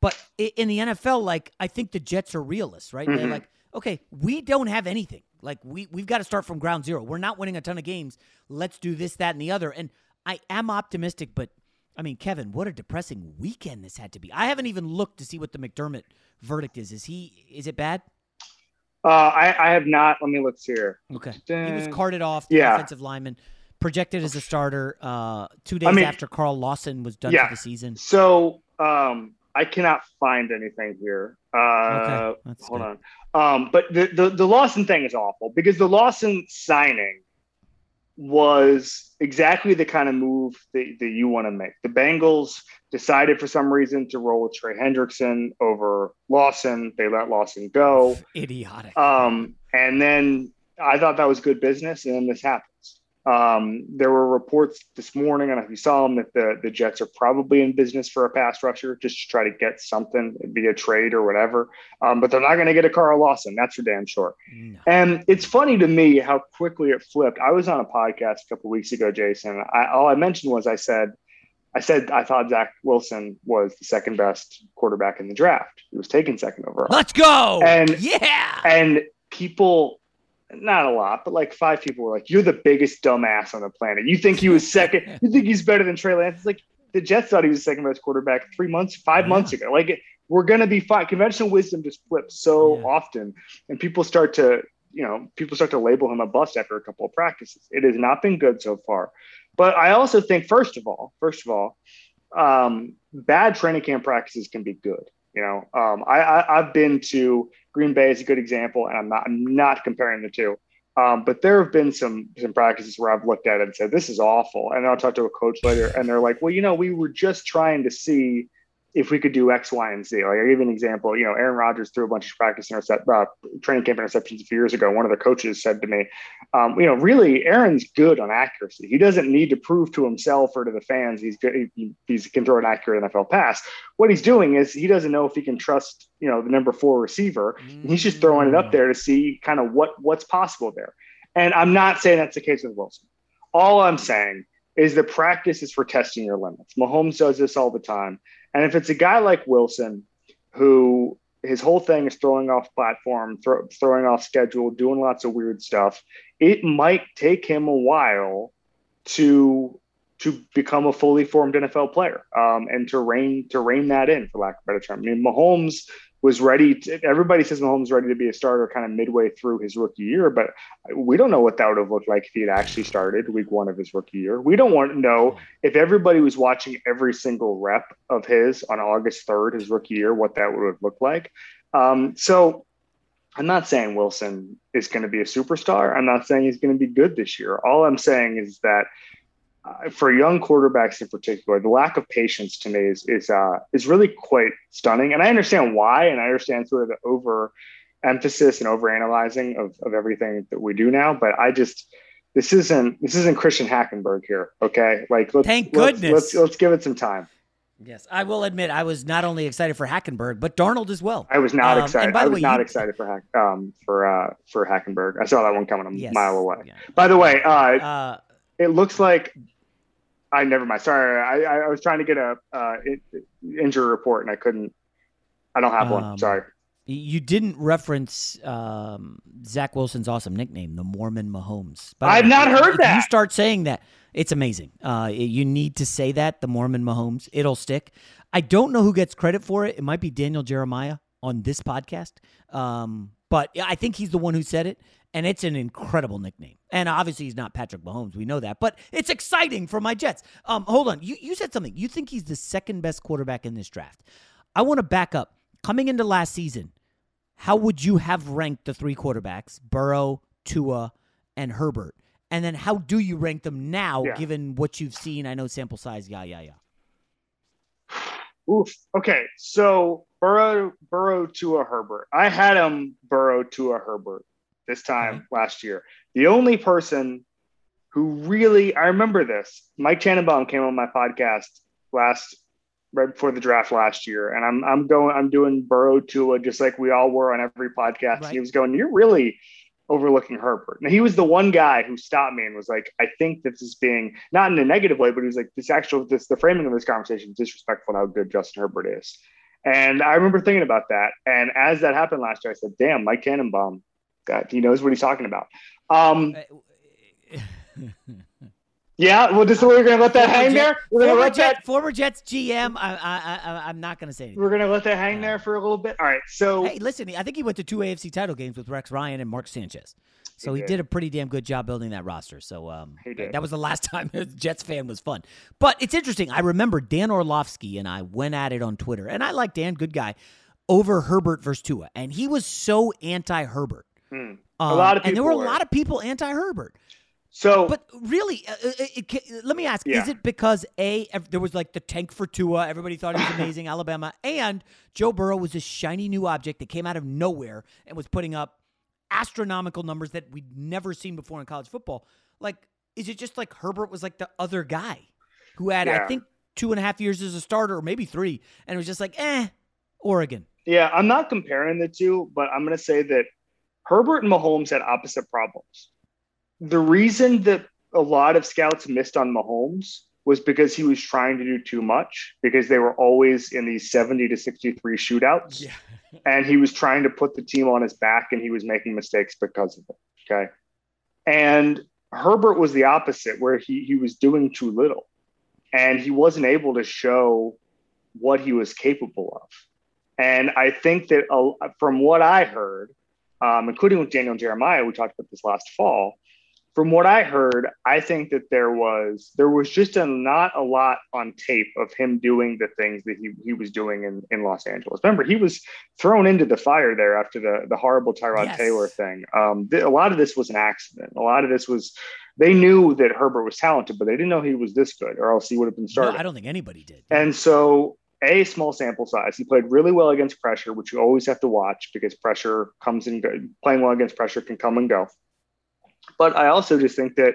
But in the NFL, like, I think the Jets are realists, right? Mm-hmm. They're like, okay, we don't have anything. Like, we, we've got to start from ground zero. We're not winning a ton of games. Let's do this, that, and the other. And I am optimistic, but I mean, Kevin, what a depressing weekend this had to be. I haven't even looked to see what the McDermott verdict is. Is he, is it bad? Uh, I, I have not. Let me look here. Okay. He was carted off, the yeah. offensive lineman, projected as a starter uh, two days I mean, after Carl Lawson was done yeah. for the season. So um, I cannot find anything here. Uh, okay. hold good. on. Um, but the, the, the Lawson thing is awful because the Lawson signing was exactly the kind of move that, that you want to make. The Bengals decided for some reason to roll with Trey Hendrickson over Lawson. They let Lawson go. Idiotic. Um, and then I thought that was good business, and then this happens. Um, there were reports this morning, and if you saw them, that the, the Jets are probably in business for a pass rusher just to try to get something via trade or whatever. Um, but they're not going to get a Carl Lawson. That's for damn sure. No. And it's funny to me how quickly it flipped. I was on a podcast a couple weeks ago, Jason. I, all I mentioned was I said, I said I thought Zach Wilson was the second best quarterback in the draft. He was taken second overall. Let's go. And yeah. And people not a lot, but like five people were like, "You're the biggest dumbass on the planet. You think he was second? you think he's better than Trey Lance?" It's like the Jets thought he was second best quarterback three months, five yeah. months ago. Like we're gonna be fine. Conventional wisdom just flips so yeah. often, and people start to, you know, people start to label him a bust after a couple of practices. It has not been good so far. But I also think, first of all, first of all, um, bad training camp practices can be good. You know, um, I, I I've been to Green Bay is a good example, and I'm not I'm not comparing the two. Um, but there have been some some practices where I've looked at it and said this is awful, and I'll talk to a coach later, and they're like, well, you know, we were just trying to see if we could do X, Y, and Z. Like I give you an example, you know, Aaron Rodgers threw a bunch of practice intercept, uh, training camp interceptions a few years ago. One of the coaches said to me, um, you know, really, Aaron's good on accuracy. He doesn't need to prove to himself or to the fans he's good. He, he can throw an accurate NFL pass. What he's doing is he doesn't know if he can trust, you know, the number four receiver. Mm-hmm. He's just throwing it up there to see kind of what what's possible there. And I'm not saying that's the case with Wilson. All I'm saying is the practice is for testing your limits. Mahomes does this all the time. And if it's a guy like Wilson, who his whole thing is throwing off platform, throw, throwing off schedule, doing lots of weird stuff. It might take him a while to to become a fully formed NFL player um, and to rein to rein that in, for lack of a better term. I mean, Mahomes was ready. To, everybody says Mahomes ready to be a starter kind of midway through his rookie year, but we don't know what that would have looked like if he had actually started week one of his rookie year. We don't want to know if everybody was watching every single rep of his on August 3rd, his rookie year, what that would have looked like. Um, so I'm not saying Wilson is going to be a superstar. I'm not saying he's going to be good this year. All I'm saying is that uh, for young quarterbacks in particular, the lack of patience to me is is uh, is really quite stunning. And I understand why, and I understand sort of the over emphasis and over analyzing of, of everything that we do now. But I just this isn't this isn't Christian Hackenberg here. Okay, like let's, thank let's, goodness. Let's, let's give it some time. Yes, I will admit I was not only excited for Hackenberg, but Darnold as well. I was not Um, excited. and by I was way, not you- excited for Hack, um, for uh, for Hackenberg. I saw that one coming a Yes. mile away. By the way, uh, Uh, it looks like I never mind. Sorry, I, I- was trying to get a uh, injury report and I couldn't. I don't have one. Um, Sorry. You didn't reference um, Zach Wilson's awesome nickname, the Mormon Mahomes. By I've way, not heard that. You start saying that, it's amazing. Uh, you need to say that, the Mormon Mahomes. It'll stick. I don't know who gets credit for it. It might be Daniel Jeremiah on this podcast, um, but I think he's the one who said it, and it's an incredible nickname. And obviously, he's not Patrick Mahomes. We know that, but it's exciting for my Jets. Um, hold on, you you said something. You think he's the second best quarterback in this draft? I want to back up. Coming into last season, how would you have ranked the three quarterbacks, Burrow, Tua, and Herbert? And then how do you rank them now, Yeah. given what you've seen? I know sample size, yeah, yeah, yeah. Oof. Okay, so Burrow, Burrow to a Herbert. I had him Burrow to a Herbert this time last year. The only person who really, I remember this. Mike Tannenbaum came on my podcast last right before the draft last year, and I'm I'm going, I'm doing Burrow Tua just like we all were on every podcast. He was going, "You're really." overlooking Herbert. Now he was the one guy who stopped me and was like, I think this is being not in a negative way, but he was like, this actual this the framing of this conversation is disrespectful to how good Justin Herbert is. And I remember thinking about that. And as that happened last year, I said, damn, Mike Tannenbaum, God, he knows what he's talking about. Um Yeah, well, just we're gonna let that Former hang Jet- there. We're gonna former, let Jet- that. former Jets GM. I, I, I, I'm not going to say anything. We're gonna let that hang there for a little bit. All right. So Hey, listen, I think he went to two AFC title games with Rex Ryan and Mark Sanchez. So he, did. did. a pretty damn good job building that roster. So um, that was the last time a Jets fan was fun. But it's interesting. I remember Dan Orlovsky and I went at it on Twitter, and I like Dan, good guy, over Herbert versus Tua, and he was so anti-Herbert. Hmm. Um, a lot of people and there were a lot of people anti-Herbert. So, but really, uh, it, it, it- let me ask: Yeah. Is it because a there was like the tank for Tua, everybody thought he was amazing, Alabama, and Joe Burrow was this shiny new object that came out of nowhere and was putting up astronomical numbers that we'd never seen before in college football? Like, is it just like Herbert was like the other guy who had, I think, two and a half years as a starter, or maybe three, and it was just like, eh, Oregon. Yeah, I'm not comparing the two, but I'm going to say that Herbert and Mahomes had opposite problems. The reason that a lot of scouts missed on Mahomes was because he was trying to do too much because they were always in these 70 to 63 shootouts. and he was trying to put the team on his back and he was making mistakes because of it. Okay. And Herbert was the opposite, where he, he was doing too little and he wasn't able to show what he was capable of. And I think that uh, from what I heard, um, including with Daniel Jeremiah, we talked about this last fall. From what I heard, I think that there was there was just a, not a lot on tape of him doing the things that he, he was doing in, in Los Angeles. Remember, he was thrown into the fire there after the the horrible Tyrod Yes. Taylor thing. Um, th- a lot of this was an accident. A lot of this was they knew that Herbert was talented, but they didn't know he was this good, or else he would have been No, starting. I don't think anybody did. And so, a small sample size. He played really well against pressure, which you always have to watch because pressure comes and. Playing well against pressure can come and go. But I also just think that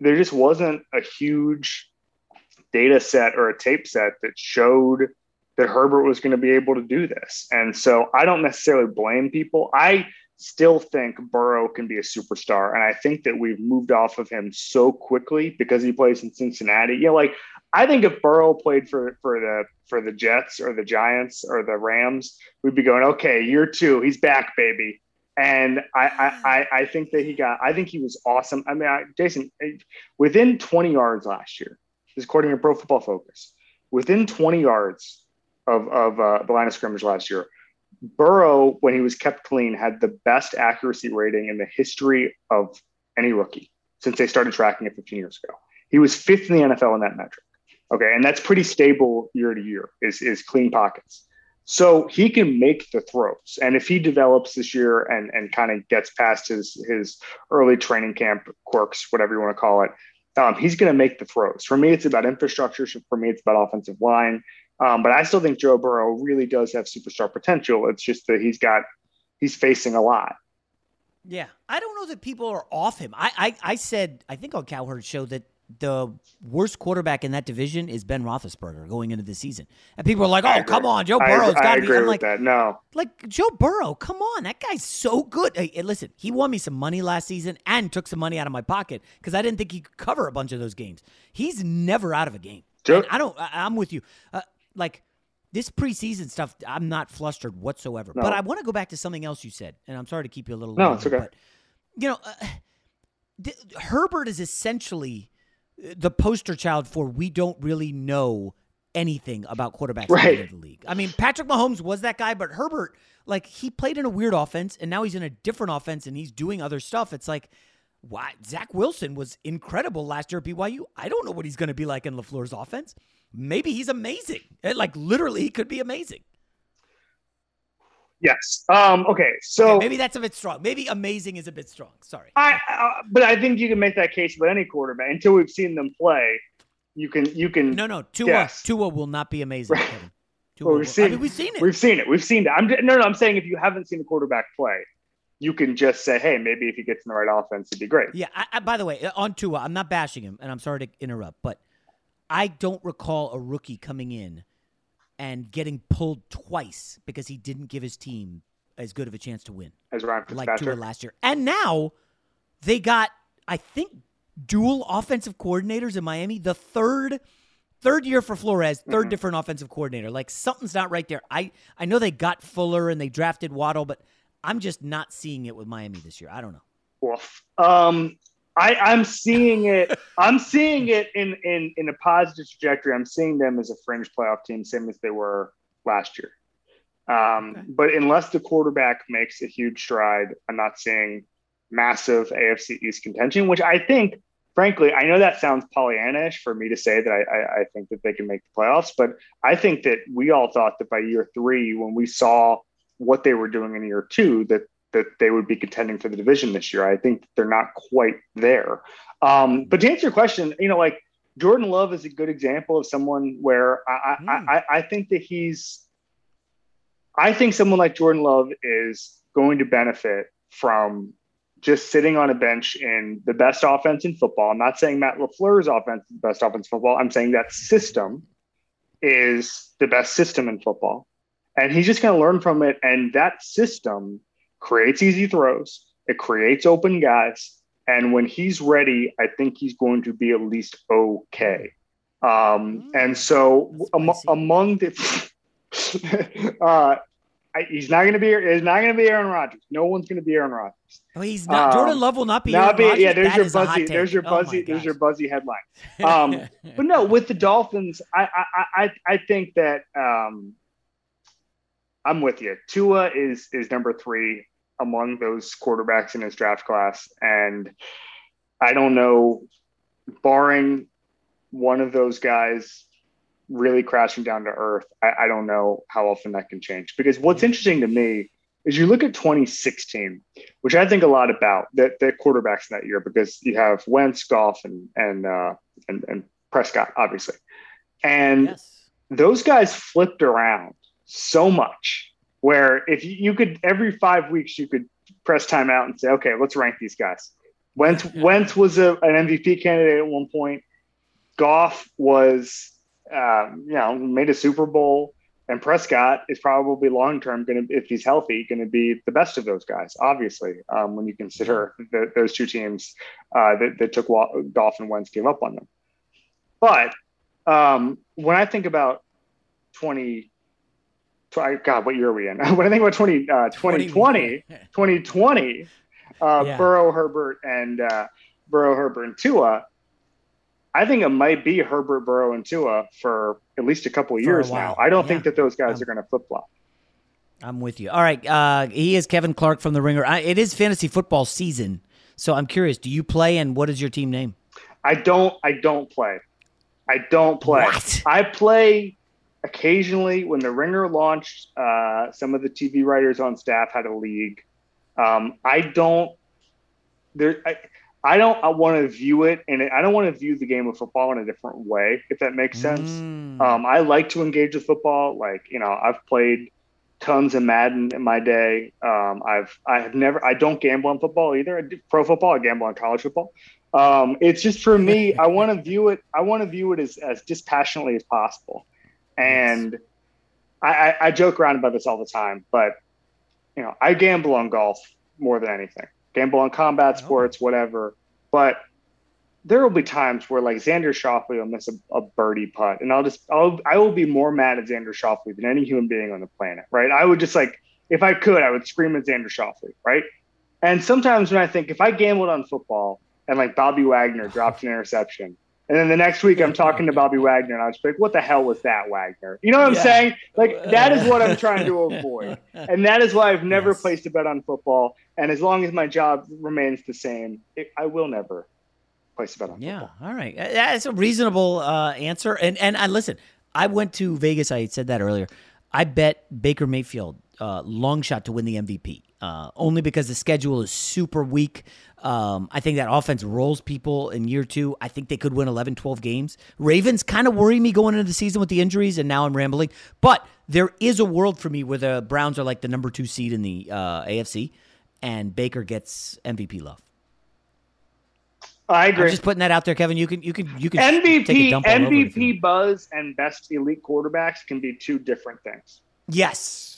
there just wasn't a huge data set or a tape set that showed that Herbert was going to be able to do this. And so I don't necessarily blame people. I still think Burrow can be a superstar. And I think that we've moved off of him so quickly because he plays in Cincinnati. You know, like I think if Burrow played for for the for the Jets or the Giants or the Rams, we'd be going, okay, year two, he's back, baby. And I I, I think that he got. I think he was awesome. I mean, I, Jason, within 20 yards last year, is according to Pro Football Focus, within 20 yards of of uh, the line of scrimmage last year, Burrow, when he was kept clean, had the best accuracy rating in the history of any rookie since they started tracking it 15 years ago. He was fifth in the NFL in that metric. Okay, and that's pretty stable year to year. Is is clean pockets. So he can make the throws, and if he develops this year and and kind of gets past his his early training camp quirks, whatever you want to call it, um, he's going to make the throws. For me, it's about infrastructure. For me, it's about offensive line. Um, but I still think Joe Burrow really does have superstar potential. It's just that he's got he's facing a lot. Yeah, I don't know that people are off him. I I, I said I think on Cowherd's show that the worst quarterback in that division is Ben Roethlisberger going into the season, and people are like, "Oh, come on, Joe Burrow's got to be." I'm like, that. "No, like Joe Burrow, come on, that guy's so good." Hey, listen, he won me some money last season and took some money out of my pocket because I didn't think he could cover a bunch of those games. He's never out of a game. Joe, I don't. I, am with you. Uh, like this preseason stuff, I'm not flustered whatsoever. No. But I want to go back to something else you said, and I'm sorry to keep you a little. No, it's okay. But, you know, uh, th- Herbert is essentially the poster child for we don't really know anything about quarterbacks right. in the league. I mean, Patrick Mahomes was that guy, but Herbert, like, he played in a weird offense, and now he's in a different offense, and he's doing other stuff. It's like, why? Zach Wilson was incredible last year at BYU. I don't know what he's going to be like in LaFleur's offense. Maybe he's amazing. Like, literally, he could be amazing. Yes. Um, okay. So okay, maybe that's a bit strong. Maybe amazing is a bit strong. Sorry. I, uh, but I think you can make that case with any quarterback until we've seen them play. You can, you can. No, no. Tua, guess. Tua will not be amazing. Right. Tua well, we've, seen, I mean, we've seen it. We've seen it. We've seen it. I'm no, no. I'm saying if you haven't seen a quarterback play, you can just say, hey, maybe if he gets in the right offense, it'd be great. Yeah. I, I, by the way, on Tua, I'm not bashing him, and I'm sorry to interrupt, but I don't recall a rookie coming in and getting pulled twice because he didn't give his team as good of a chance to win as Ryan like Tua last year. And now they got, I think, dual offensive coordinators in Miami. The third third year for Flores, 3rd mm-hmm. different offensive coordinator. Like something's not right there. I I know they got Fuller and they drafted Waddle, but I'm just not seeing it with Miami this year. I don't know. Um, I, I'm seeing it. I'm seeing it in in in a positive trajectory. I'm seeing them as a fringe playoff team, same as they were last year. Um, okay. But unless the quarterback makes a huge stride, I'm not seeing massive AFC East contention. Which I think, frankly, I know that sounds Pollyannish for me to say that I, I, I think that they can make the playoffs, but I think that we all thought that by year three, when we saw what they were doing in year two, that that they would be contending for the division this year. I think they're not quite there. Um, but to answer your question, you know, like Jordan Love is a good example of someone where I, mm. I, I, I think that he's, I think someone like Jordan Love is going to benefit from just sitting on a bench in the best offense in football. I'm not saying Matt LaFleur's offense is the best offense in football. I'm saying that system is the best system in football. And he's just going to learn from it. And that system creates easy throws, it creates open guys. And when he's ready, I think he's going to be at least okay. Um, and so am, among the, uh, I, he's not going to be. He's not going to be Aaron Rodgers. No one's going to be Aaron Rodgers. Oh, he's not. Um, Jordan Love will not be. Not be yeah, there's your buzzy. There's your buzzy. Oh there's your buzzy headline. Um, but no, with the Dolphins, I I I, I think that um, I'm with you. Tua is is number three among those quarterbacks in his draft class. And I don't know, barring one of those guys really crashing down to earth, I, I, don't know how often that can change. Because what's interesting to me is you look at 2016, which I think a lot about that the quarterbacks in that year, because you have Wentz, Goff, and and uh, and, and Prescott, obviously, and yes. those guys flipped around so much where if you, could every five weeks you could press time out and say, okay, let's rank these guys. Wentz, Wentz was a, an MVP candidate at one point. Goff was, um, you know, made a Super Bowl, and Prescott is probably long term going to, if he's healthy, going to be the best of those guys. Obviously, um, when you consider the, those two teams uh, that, that took Goff and Wentz gave up on them. But Um, when I think about 20, God, what year are we in? when I think about 20, uh, 2020, 2020, uh, yeah. Burrow, Herbert, and uh, Burrow, Herbert, and Tua, I think it might be Herbert, Burrow, and Tua for at least a couple of years now. I don't yeah. think that those guys are going to flip flop. I'm with you. All right. Uh, he is Kevin Clark from The Ringer. I, it is fantasy football season. So I'm curious, do you play and what is your team name? I don't I don't play. I don't play. What? I play occasionally when the Ringer launched. Uh, some of the TV writers on staff had a league. Um, I don't. There, I, I don't I want to view it, and I don't want to view the game of football in a different way, if that makes sense. Mm. Um, I like to engage with football. Like you know, I've played tons of Madden in my day. Um, I've I have never I don't gamble on football either. I do pro football. I gamble on college football. Um, it's just for me. I want to view it. I want to view it as as dispassionately as possible. And I, I, I joke around about this all the time, but you know I gamble on golf more than anything. Gamble on combat oh. sports, whatever. But there will be times where like Xander Schauffele will miss a, a, birdie putt, and I'll just I'll I will be more mad at Xander Schauffele than any human being on the planet, right? I would just like if I could, I would scream at Xander Schauffele, right? And sometimes when I think if I gambled on football and like Bobby Wagner dropped an interception, and then the next week I'm talking to Bobby Wagner and I was like, what the hell was that, Wagner? You know what I'm yeah. saying? Like that is what I'm trying to avoid. And that is why I've never yes. placed a bet on football. And as long as my job remains the same, it, I will never place a bet on. Yeah, football. all right, that's a reasonable uh, answer. And and I listen, I went to Vegas. I said that earlier. I bet Baker Mayfield uh, long shot to win the MVP. Uh, only because the schedule is super weak. Um, I think that offense rolls people in year two. I think they could win 11, 12 games. Ravens kind of worry me going into the season with the injuries, and now I'm rambling. But there is a world for me where the Browns are like the number two seed in the uh, AFC, and Baker gets MVP love. I agree. I'm just putting that out there, Kevin. You can you can you can MVP MVP buzz and best elite quarterbacks can be two different things. Yes.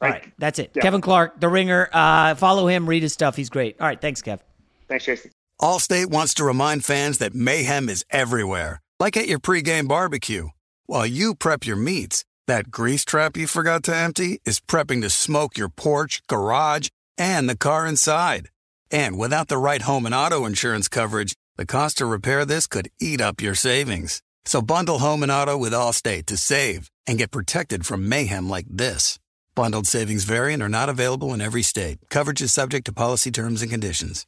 All right, that's it. Yeah. Kevin Clark, the Ringer. Uh, follow him, read his stuff. He's great. All right, thanks, Kev. Thanks, Jason. Allstate wants to remind fans that mayhem is everywhere, like at your pregame barbecue. While you prep your meats, that grease trap you forgot to empty is prepping to smoke your porch, garage, and the car inside. And without the right home and auto insurance coverage, the cost to repair this could eat up your savings. So bundle home and auto with Allstate to save and get protected from mayhem like this. Bundled savings variant are not available in every state. Coverage is subject to policy terms and conditions.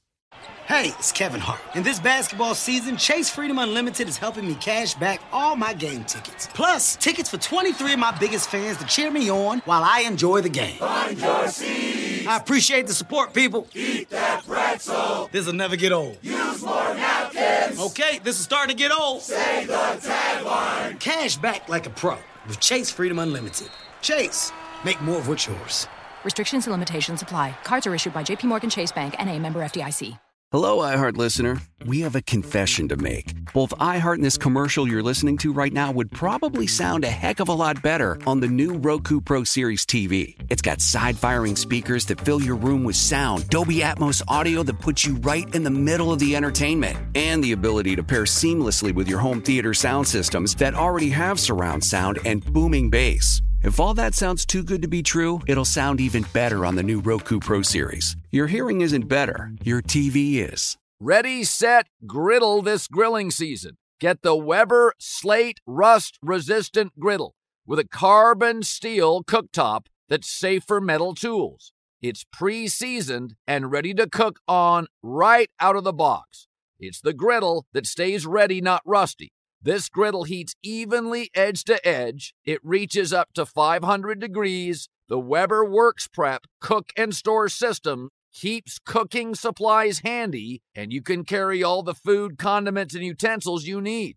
Hey, it's Kevin Hart. In this basketball season, Chase Freedom Unlimited is helping me cash back all my game tickets. Plus, tickets for 23 of my biggest fans to cheer me on while I enjoy the game. Find your seats. I appreciate the support, people. Eat that pretzel. This'll never get old. Use more napkins. Okay, this is starting to get old. Say the tagline. Cash back like a pro with Chase Freedom Unlimited. Chase, make more of what's yours. Restrictions and limitations apply. Cards are issued by JPMorgan Chase Bank and a member FDIC. Hello, iHeart listener. We have a confession to make. Both iHeart and this commercial you're listening to right now would probably sound a heck of a lot better on the new Roku Pro Series TV. It's got side firing speakers that fill your room with sound, Dolby Atmos audio that puts you right in the middle of the entertainment, and the ability to pair seamlessly with your home theater sound systems that already have surround sound and booming bass. If all that sounds too good to be true, it'll sound even better on the new Roku Pro Series. Your hearing isn't better, your TV is. Ready, set, griddle this grilling season. Get the Weber Slate Rust Resistant Griddle with a carbon steel cooktop that's safe for metal tools. It's pre seasoned and ready to cook on right out of the box. It's the griddle that stays ready, not rusty. This griddle heats evenly edge to edge. It reaches up to 500 degrees. The Weber Works Prep cook and store system keeps cooking supplies handy, and you can carry all the food, condiments, and utensils you need.